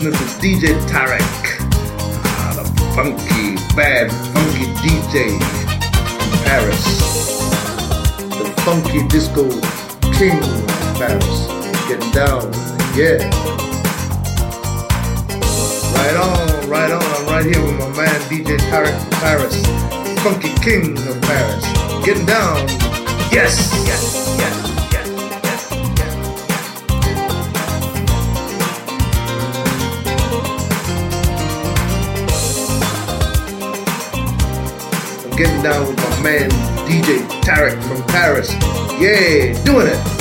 listening to DJ Tarek, ah, the funky, bad, funky DJ from Paris, the funky disco king of Paris, getting down, yeah. Right on, right on, I'm right here with my man DJ Tarek from Paris, funky king of Paris, getting down, yes, yes, yes. getting down with my man DJ Tarek from Paris. Yeah, doing it.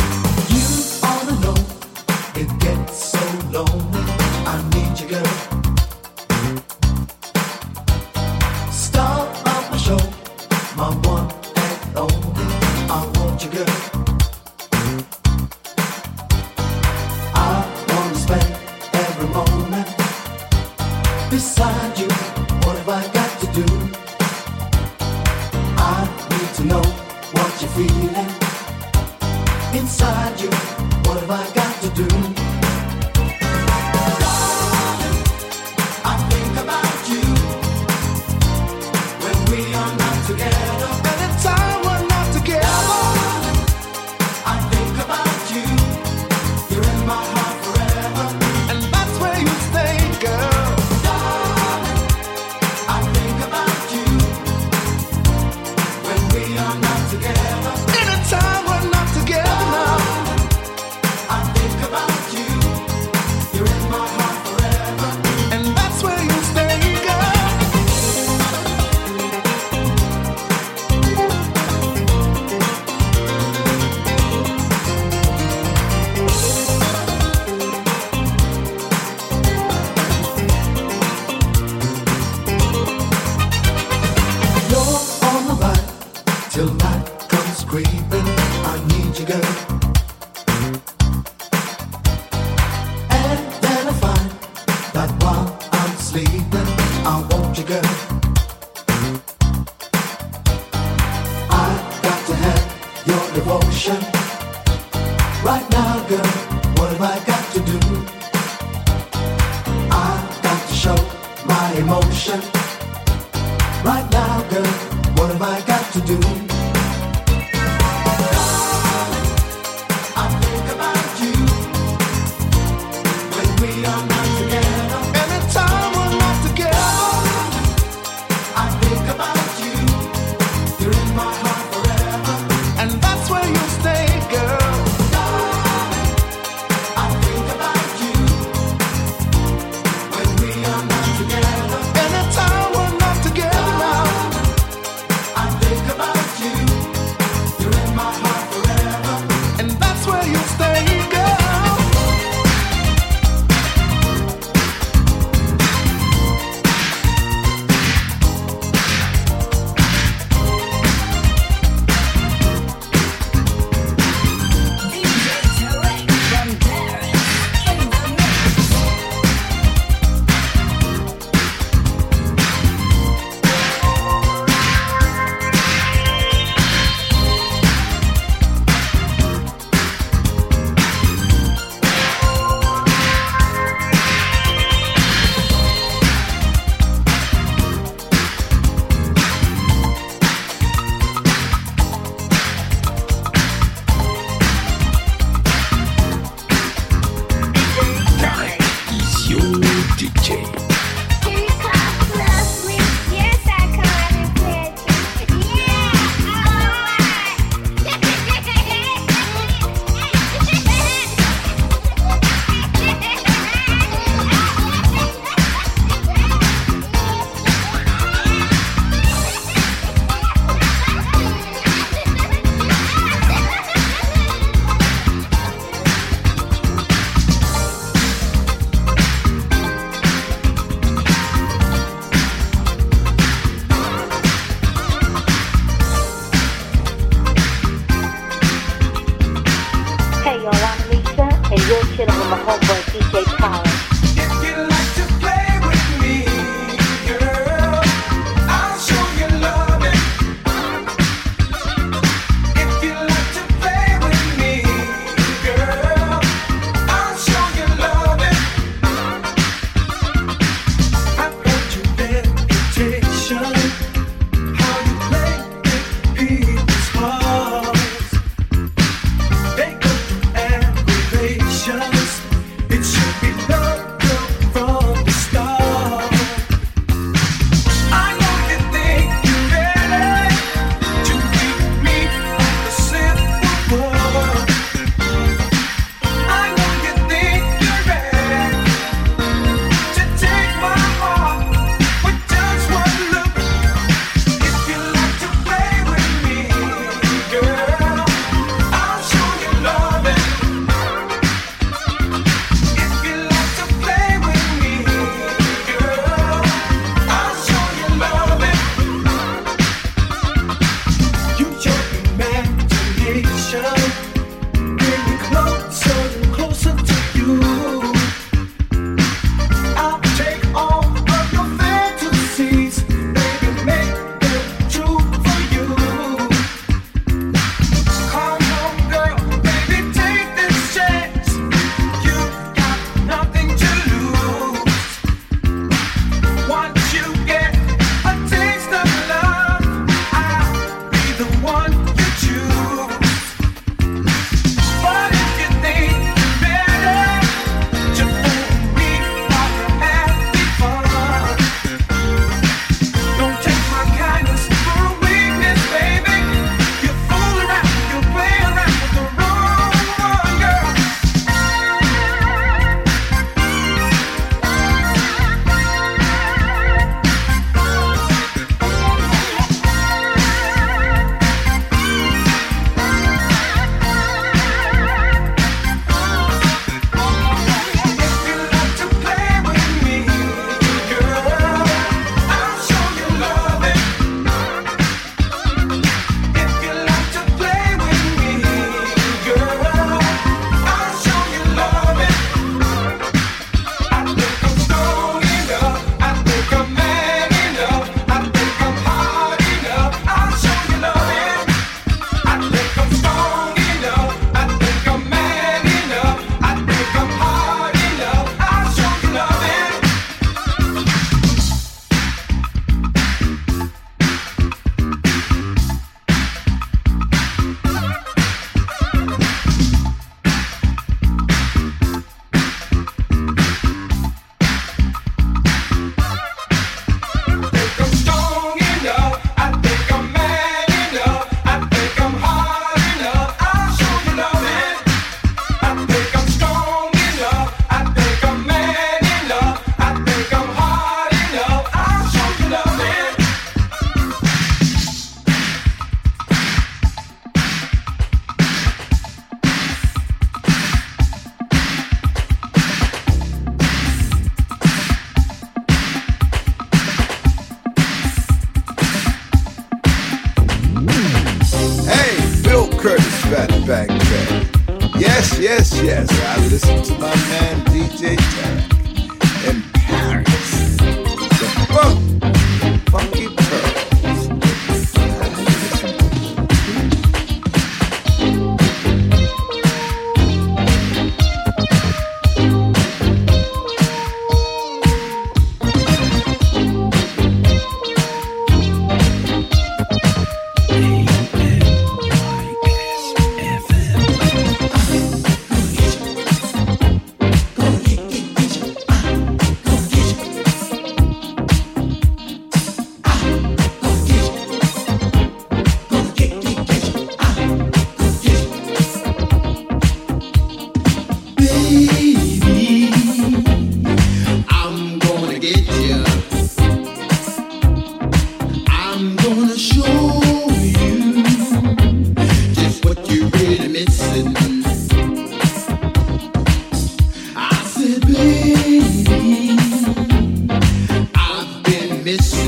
I've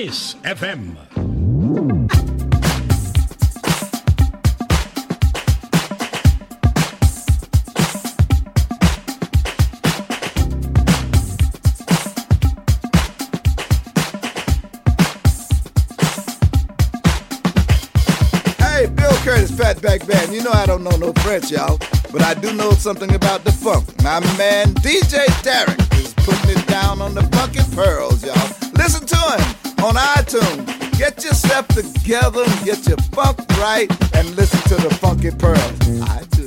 Miss FM. Hey, Bill Curtis, Fatback Band. You know I don't know no French, y'all, but I do know something about the funk. My man DJ Tarek is putting it down on the bucket pearls, y'all. Listen to him on iTunes. Get yourself together, get your funk right, and listen to the funky pearls.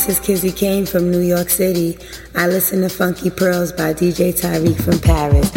This is Kizzy Kane from New York City. I listen to Funky Pearls by DJ Tarek from Paris.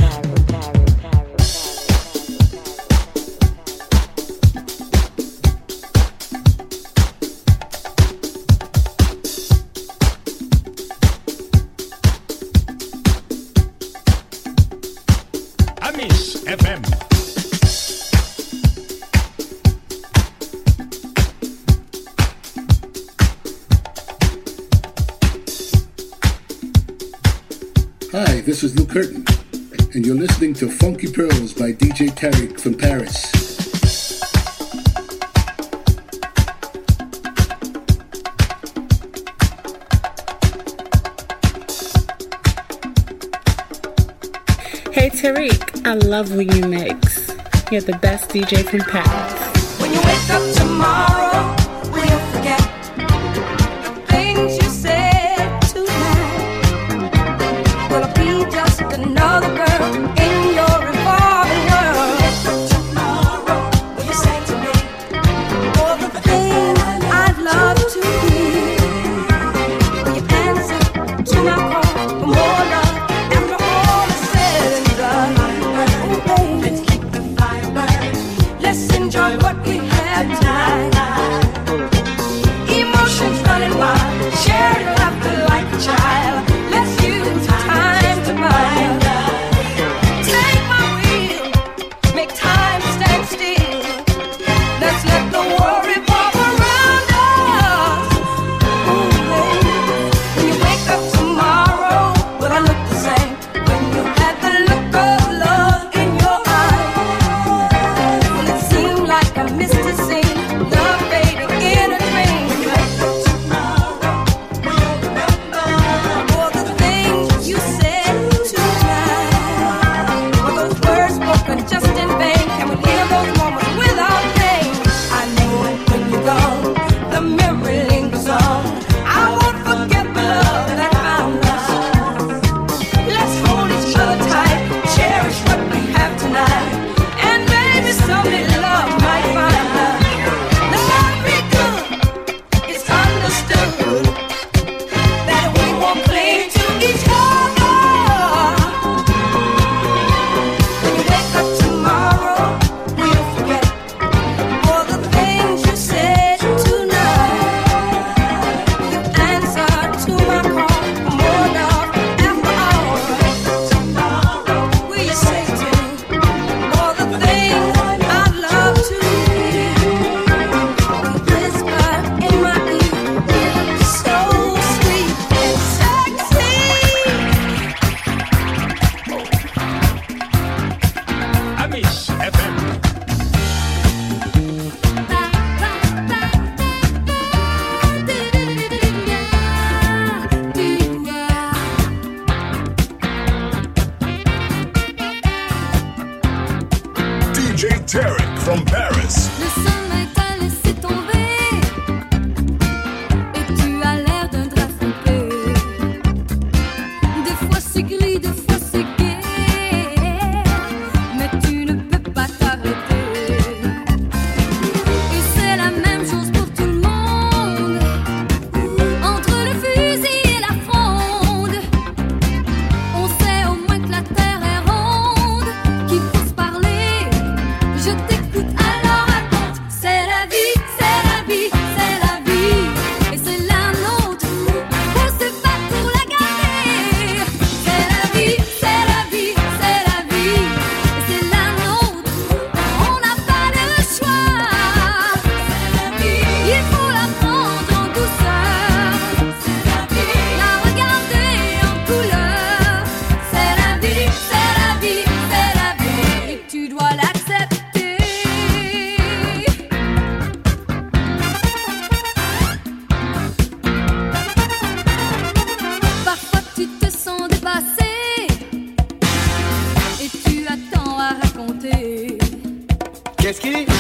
Hey Tarek, I love when you mix. You're the best DJ from Paris. When you wake up tomorrow, will you forget? Diz que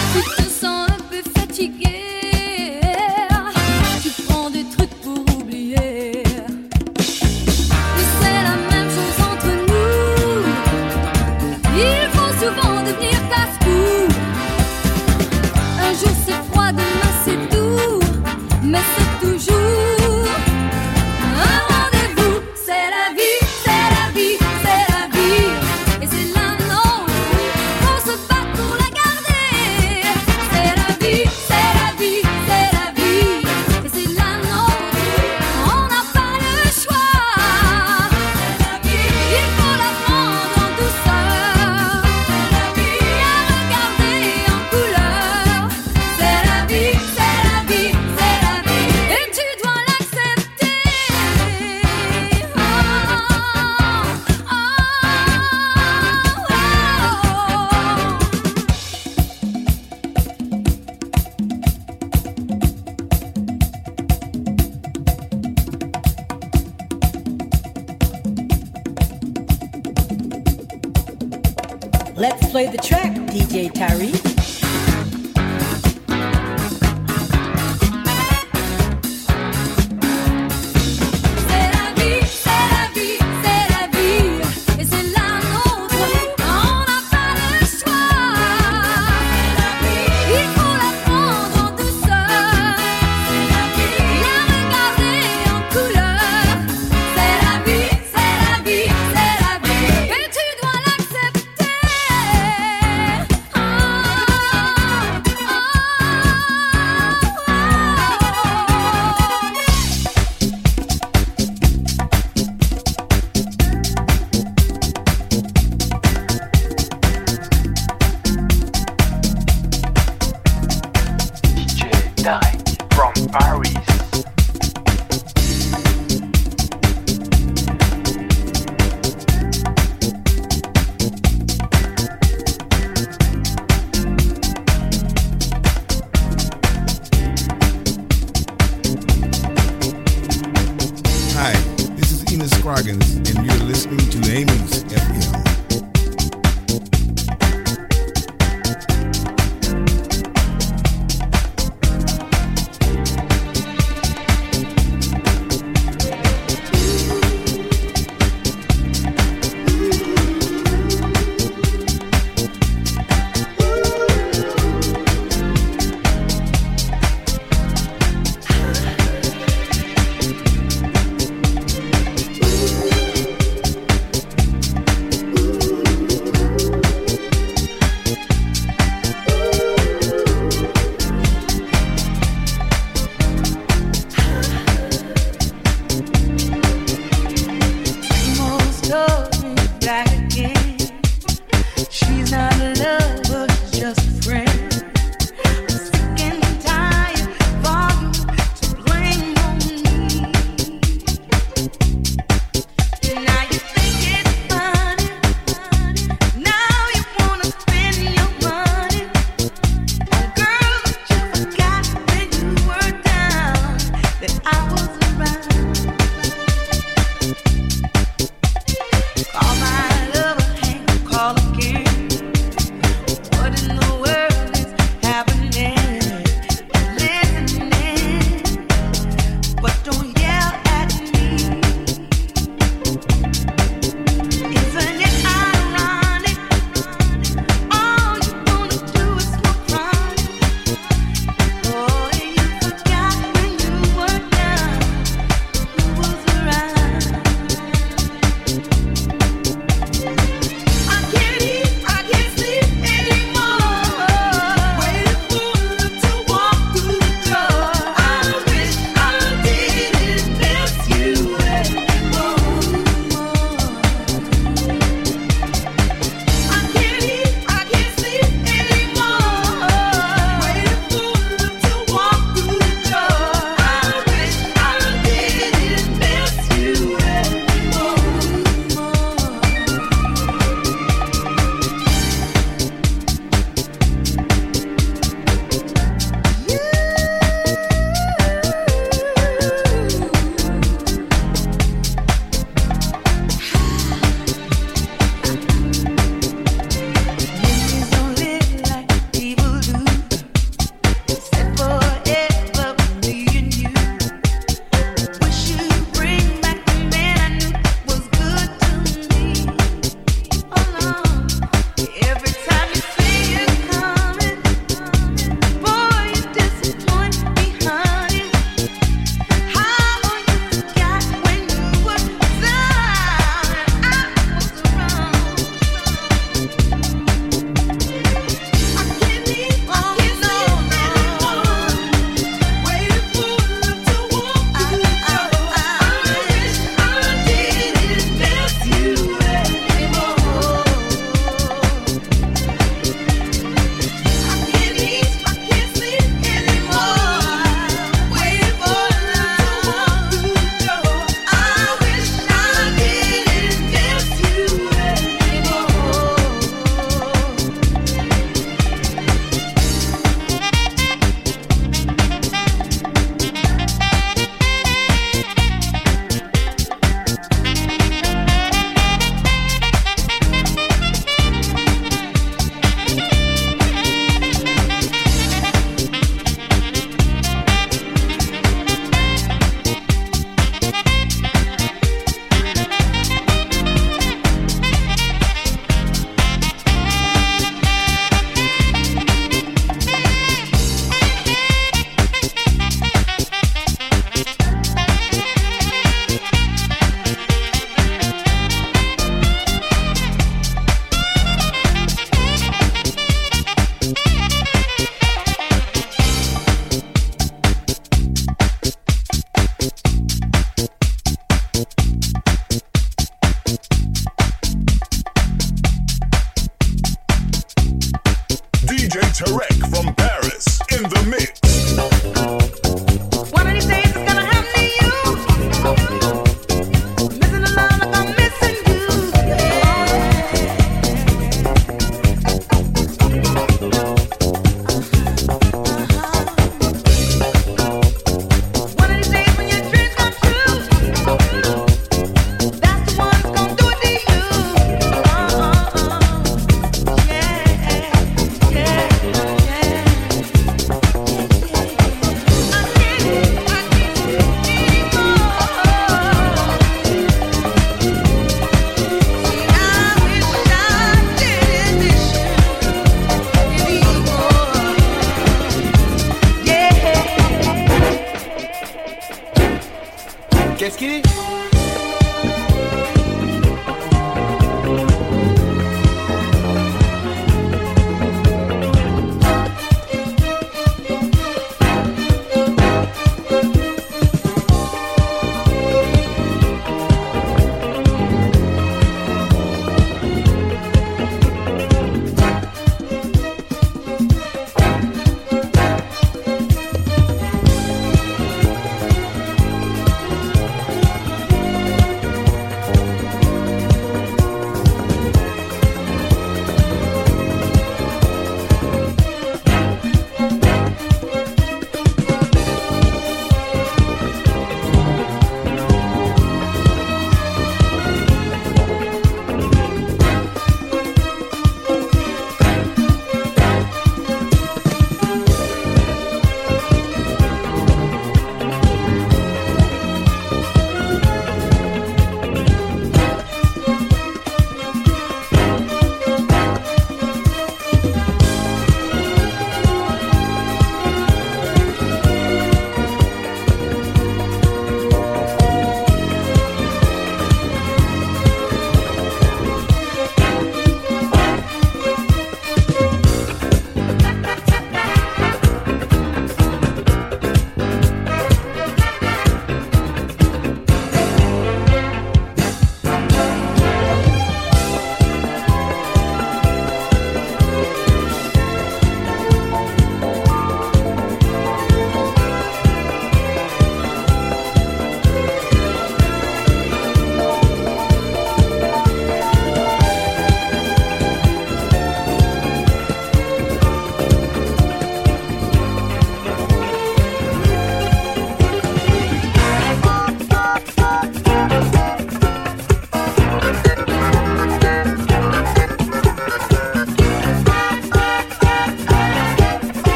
around.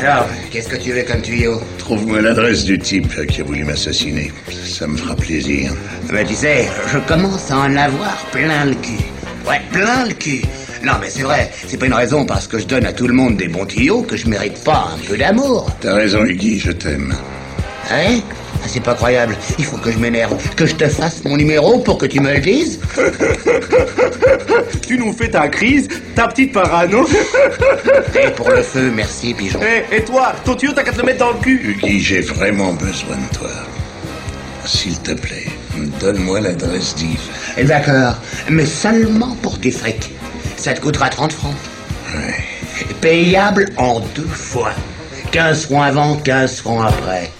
Alors, qu'est-ce que tu veux comme tuyau? Trouve-moi l'adresse du type qui a voulu m'assassiner. Ça me fera plaisir. Ben tu sais, je commence à en avoir plein le cul. Ouais, plein le cul. Non mais c'est vrai, c'est pas une raison parce que je donne à tout le monde des bons tuyaux que je mérite pas un peu d'amour. T'as raison, Iggy, je t'aime. Hein C'est pas croyable. Il faut que je m'énerve, que je te fasse mon numéro pour que tu me le dises. Tu nous fais ta crise, ta petite parano. Et pour le feu, merci, pigeon. Eh, et toi, ton tuyau, t'as qu'à te le mettre dans le cul. Iggy, j'ai vraiment besoin de toi. S'il te plaît, donne-moi l'adresse d'Yves. Eh, D'accord, mais seulement pour tes frics. Ça te coûtera 30 francs. Payable en deux fois. 15 francs avant, 15 francs après.